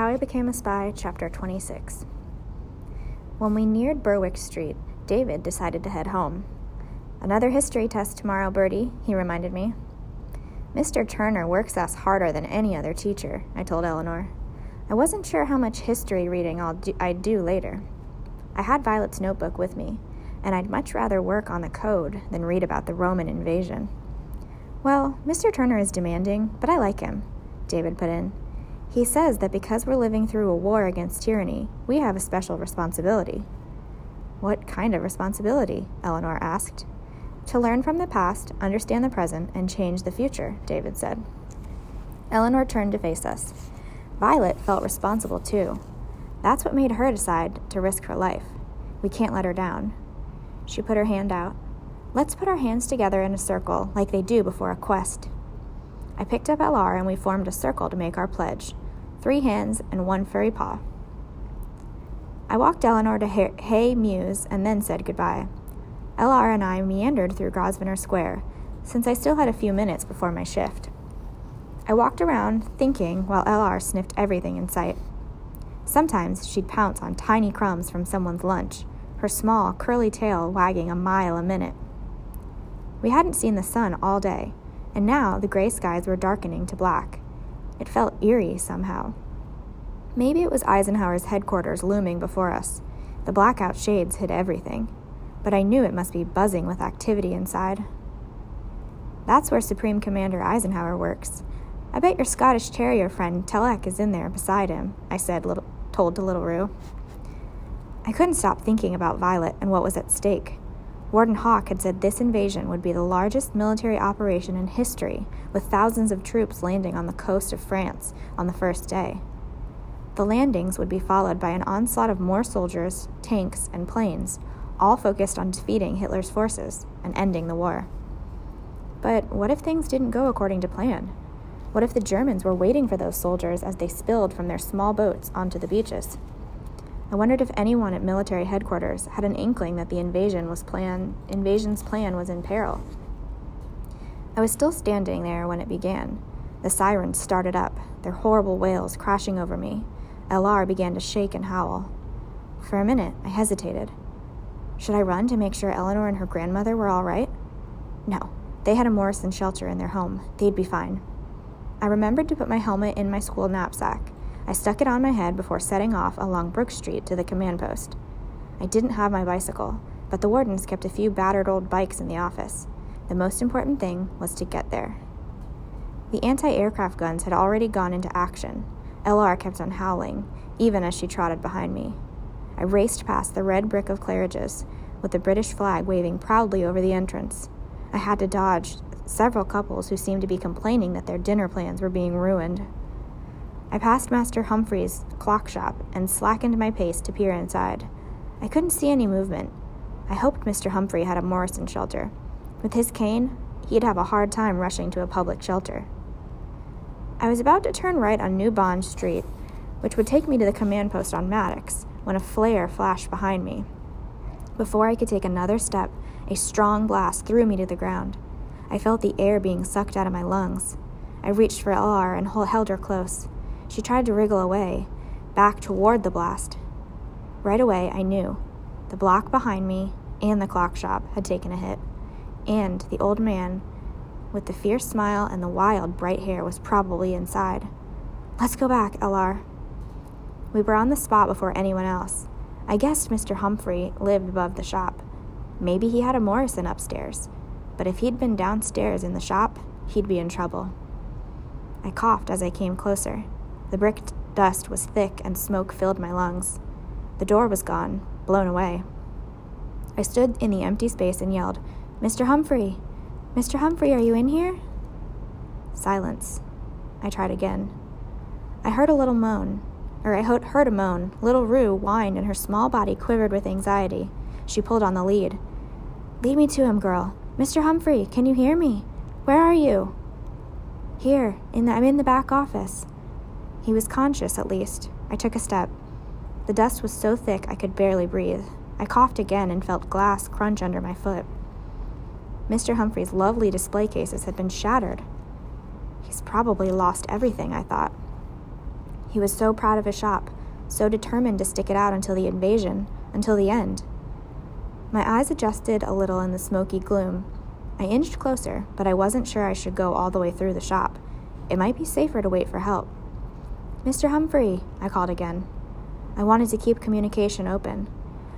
How I Became a Spy, Chapter 26. When we neared Berwick Street, David decided to head home. Another history test tomorrow, Bertie, he reminded me. Mr. Turner works us harder than any other teacher, I told Eleanor. I wasn't sure how much history reading I'll do, I'd do later. I had Violet's notebook with me, and I'd much rather work on the code than read about the Roman invasion. Well, Mr. Turner is demanding, but I like him, David put in. He says that because we're living through a war against tyranny, we have a special responsibility. What kind of responsibility? Eleanor asked. To learn from the past, understand the present, and change the future, David said. Eleanor turned to face us. Violet felt responsible too. That's what made her decide to risk her life. We can't let her down. She put her hand out. Let's put our hands together in a circle like they do before a quest. I picked up LR and we formed a circle to make our pledge three hands and one furry paw. I walked Eleanor to Hay Mews and then said goodbye. LR and I meandered through Grosvenor Square, since I still had a few minutes before my shift. I walked around, thinking, while LR sniffed everything in sight. Sometimes she'd pounce on tiny crumbs from someone's lunch, her small, curly tail wagging a mile a minute. We hadn't seen the sun all day, and now the gray skies were darkening to black. It felt eerie somehow. Maybe it was Eisenhower's headquarters looming before us. The blackout shades hid everything, but I knew it must be buzzing with activity inside. That's where Supreme Commander Eisenhower works. I bet your Scottish Terrier friend Telek is in there beside him, I said, little, told to Little Rue. I couldn't stop thinking about Violet and what was at stake. Warden Hawk had said this invasion would be the largest military operation in history, with thousands of troops landing on the coast of France on the first day. The landings would be followed by an onslaught of more soldiers, tanks, and planes, all focused on defeating Hitler's forces and ending the war. But what if things didn't go according to plan? What if the Germans were waiting for those soldiers as they spilled from their small boats onto the beaches? I wondered if anyone at military headquarters had an inkling that the invasion was plan invasion's plan was in peril. I was still standing there when it began. The sirens started up, their horrible wails crashing over me. LR began to shake and howl. For a minute, I hesitated. Should I run to make sure Eleanor and her grandmother were all right? No, they had a Morrison shelter in their home. They'd be fine. I remembered to put my helmet in my school knapsack. I stuck it on my head before setting off along Brook Street to the command post. I didn't have my bicycle, but the wardens kept a few battered old bikes in the office. The most important thing was to get there. The anti aircraft guns had already gone into action. LR kept on howling, even as she trotted behind me. I raced past the red brick of Claridge's, with the British flag waving proudly over the entrance. I had to dodge several couples who seemed to be complaining that their dinner plans were being ruined. I passed Master Humphrey's clock shop and slackened my pace to peer inside. I couldn't see any movement. I hoped Mr. Humphrey had a Morrison shelter. With his cane, he'd have a hard time rushing to a public shelter. I was about to turn right on New Bond Street, which would take me to the command post on Maddox, when a flare flashed behind me. Before I could take another step, a strong blast threw me to the ground. I felt the air being sucked out of my lungs. I reached for LR and held her close. She tried to wriggle away, back toward the blast. Right away, I knew. The block behind me and the clock shop had taken a hit, and the old man with the fierce smile and the wild, bright hair was probably inside. Let's go back, LR. We were on the spot before anyone else. I guessed Mr. Humphrey lived above the shop. Maybe he had a Morrison upstairs, but if he'd been downstairs in the shop, he'd be in trouble. I coughed as I came closer. The brick dust was thick and smoke filled my lungs. The door was gone, blown away. I stood in the empty space and yelled, Mr. Humphrey! Mr. Humphrey, are you in here? Silence. I tried again. I heard a little moan, or I heard a moan. Little Rue whined and her small body quivered with anxiety. She pulled on the lead. Lead me to him, girl. Mr. Humphrey, can you hear me? Where are you? Here, in the, I'm in the back office. He was conscious, at least. I took a step. The dust was so thick I could barely breathe. I coughed again and felt glass crunch under my foot. Mr. Humphrey's lovely display cases had been shattered. He's probably lost everything, I thought. He was so proud of his shop, so determined to stick it out until the invasion, until the end. My eyes adjusted a little in the smoky gloom. I inched closer, but I wasn't sure I should go all the way through the shop. It might be safer to wait for help. Mr. Humphrey, I called again. I wanted to keep communication open.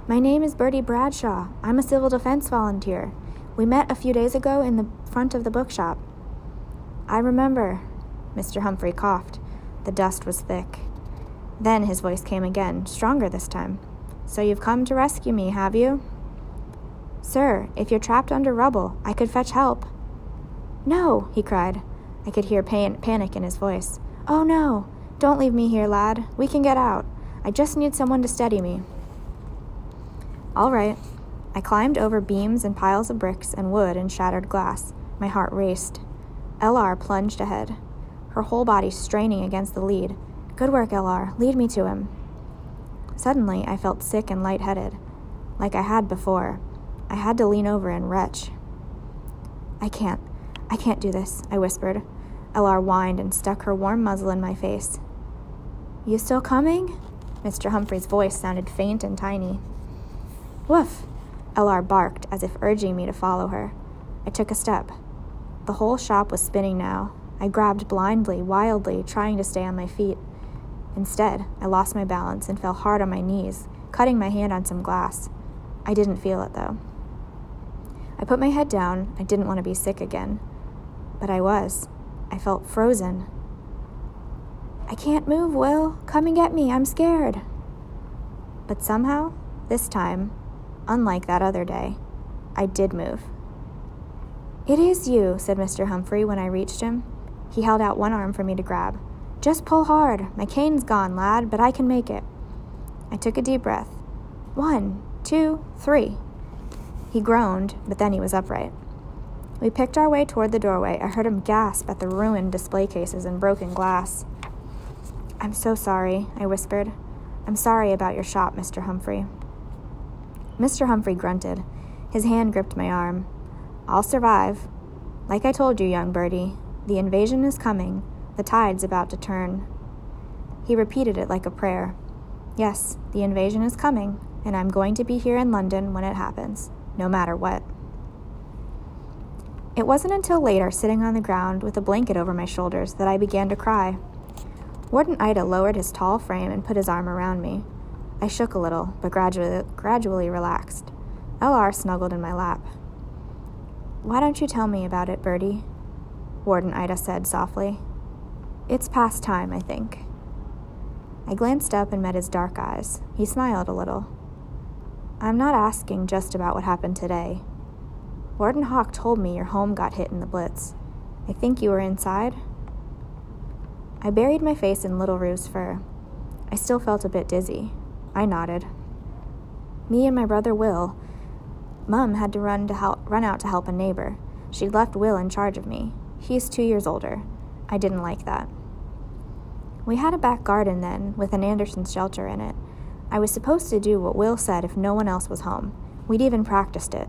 My name is Bertie Bradshaw. I'm a civil defense volunteer. We met a few days ago in the front of the bookshop. I remember. Mr. Humphrey coughed. The dust was thick. Then his voice came again, stronger this time. So you've come to rescue me, have you? Sir, if you're trapped under rubble, I could fetch help. No, he cried. I could hear pain, panic in his voice. Oh no, don't leave me here, lad. We can get out. I just need someone to steady me. All right. I climbed over beams and piles of bricks and wood and shattered glass. My heart raced. LR plunged ahead, her whole body straining against the lead. Good work, LR. Lead me to him. Suddenly, I felt sick and lightheaded, like I had before. I had to lean over and retch. I can't. I can't do this, I whispered. LR whined and stuck her warm muzzle in my face. You still coming? Mr. Humphrey's voice sounded faint and tiny. Woof! LR barked as if urging me to follow her. I took a step. The whole shop was spinning now. I grabbed blindly, wildly, trying to stay on my feet. Instead, I lost my balance and fell hard on my knees, cutting my hand on some glass. I didn't feel it, though. I put my head down. I didn't want to be sick again. But I was. I felt frozen. I can't move, Will. Come and get me. I'm scared. But somehow, this time, unlike that other day, I did move. It is you, said Mr. Humphrey when I reached him. He held out one arm for me to grab. Just pull hard. My cane's gone, lad, but I can make it. I took a deep breath. One, two, three. He groaned, but then he was upright. We picked our way toward the doorway. I heard him gasp at the ruined display cases and broken glass. I'm so sorry, I whispered. I'm sorry about your shop, Mr. Humphrey. Mr. Humphrey grunted. His hand gripped my arm. I'll survive. Like I told you, young Bertie, the invasion is coming. The tide's about to turn. He repeated it like a prayer. Yes, the invasion is coming, and I'm going to be here in London when it happens, no matter what. It wasn't until later, sitting on the ground with a blanket over my shoulders, that I began to cry. Warden Ida lowered his tall frame and put his arm around me. I shook a little, but gradually, gradually relaxed. LR snuggled in my lap. Why don't you tell me about it, Bertie? Warden Ida said softly. It's past time, I think. I glanced up and met his dark eyes. He smiled a little. I'm not asking just about what happened today. Warden Hawk told me your home got hit in the blitz. I think you were inside. I buried my face in Little Rue's fur. I still felt a bit dizzy. I nodded. Me and my brother Will. Mum had to run to help, run out to help a neighbor. She'd left Will in charge of me. He's two years older. I didn't like that. We had a back garden then, with an Anderson's shelter in it. I was supposed to do what Will said if no one else was home. We'd even practiced it.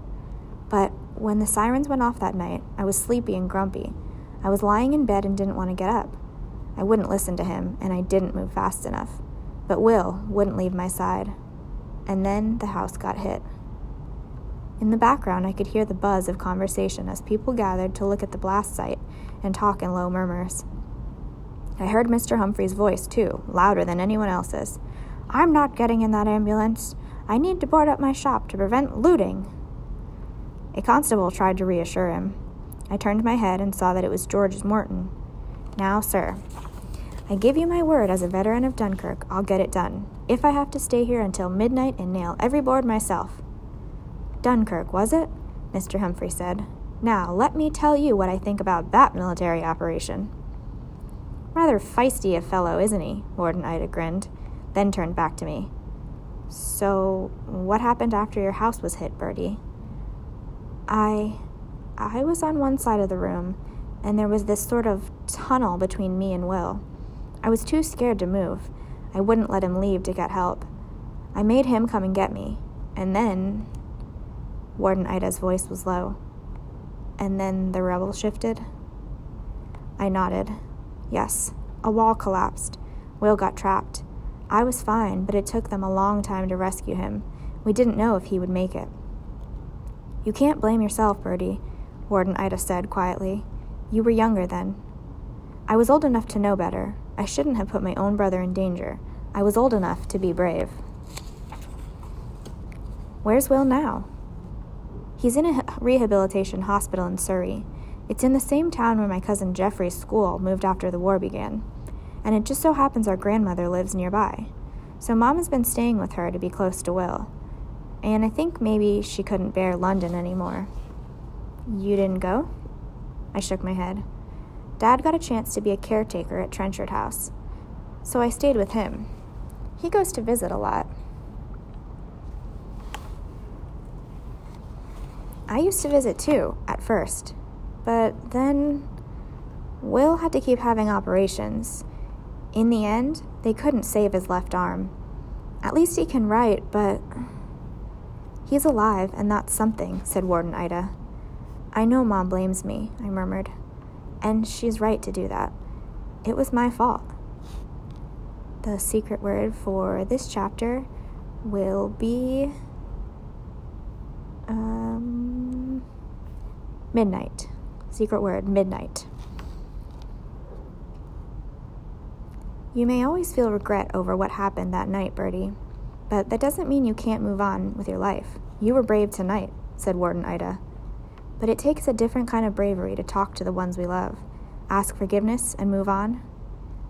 But when the sirens went off that night, I was sleepy and grumpy. I was lying in bed and didn't want to get up. I wouldn't listen to him, and I didn't move fast enough. But Will wouldn't leave my side. And then the house got hit. In the background, I could hear the buzz of conversation as people gathered to look at the blast site and talk in low murmurs. I heard Mr. Humphrey's voice, too, louder than anyone else's. I'm not getting in that ambulance. I need to board up my shop to prevent looting. A constable tried to reassure him. I turned my head and saw that it was George Morton. Now, sir, I give you my word as a veteran of Dunkirk, I'll get it done, if I have to stay here until midnight and nail every board myself. Dunkirk, was it? Mr. Humphrey said. Now, let me tell you what I think about that military operation. Rather feisty a fellow, isn't he? Warden Ida grinned, then turned back to me. So, what happened after your house was hit, Bertie? I. I was on one side of the room, and there was this sort of tunnel between me and Will. I was too scared to move. I wouldn't let him leave to get help. I made him come and get me. And then. Warden Ida's voice was low. And then the rubble shifted? I nodded. Yes, a wall collapsed. Will got trapped. I was fine, but it took them a long time to rescue him. We didn't know if he would make it. You can't blame yourself, Bertie, Warden Ida said quietly. You were younger then. I was old enough to know better. I shouldn't have put my own brother in danger. I was old enough to be brave. Where's Will now? He's in a rehabilitation hospital in Surrey. It's in the same town where my cousin Jeffrey's school moved after the war began. And it just so happens our grandmother lives nearby. So Mom has been staying with her to be close to Will. And I think maybe she couldn't bear London anymore. You didn't go? I shook my head. Dad got a chance to be a caretaker at Trenchard House, so I stayed with him. He goes to visit a lot. I used to visit too, at first, but then Will had to keep having operations. In the end, they couldn't save his left arm. At least he can write, but. He's alive, and that's something, said Warden Ida. I know Mom blames me, I murmured. And she's right to do that. It was my fault. The secret word for this chapter will be um, midnight. Secret word midnight. You may always feel regret over what happened that night, Bertie, but that doesn't mean you can't move on with your life. You were brave tonight, said Warden Ida. But it takes a different kind of bravery to talk to the ones we love, ask forgiveness, and move on.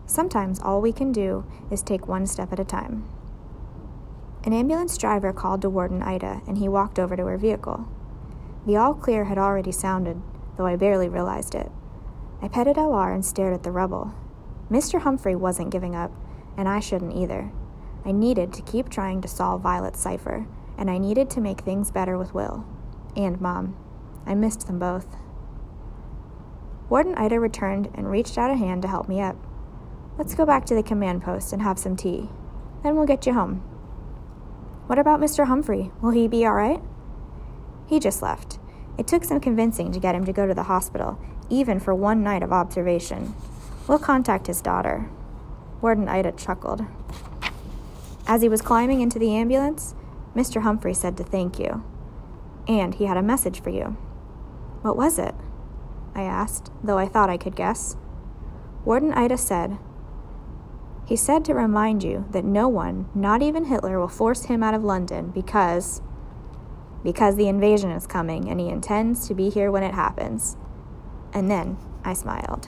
Sometimes all we can do is take one step at a time. An ambulance driver called to Warden Ida, and he walked over to her vehicle. The all clear had already sounded, though I barely realized it. I petted LR and stared at the rubble. Mr. Humphrey wasn't giving up, and I shouldn't either. I needed to keep trying to solve Violet's cipher, and I needed to make things better with Will. And Mom. I missed them both. Warden Ida returned and reached out a hand to help me up. Let's go back to the command post and have some tea. Then we'll get you home. What about Mr. Humphrey? Will he be all right? He just left. It took some convincing to get him to go to the hospital, even for one night of observation. We'll contact his daughter. Warden Ida chuckled. As he was climbing into the ambulance, Mr. Humphrey said to thank you. And he had a message for you. What was it? I asked, though I thought I could guess. Warden Ida said, He said to remind you that no one, not even Hitler, will force him out of London because. because the invasion is coming and he intends to be here when it happens. And then I smiled.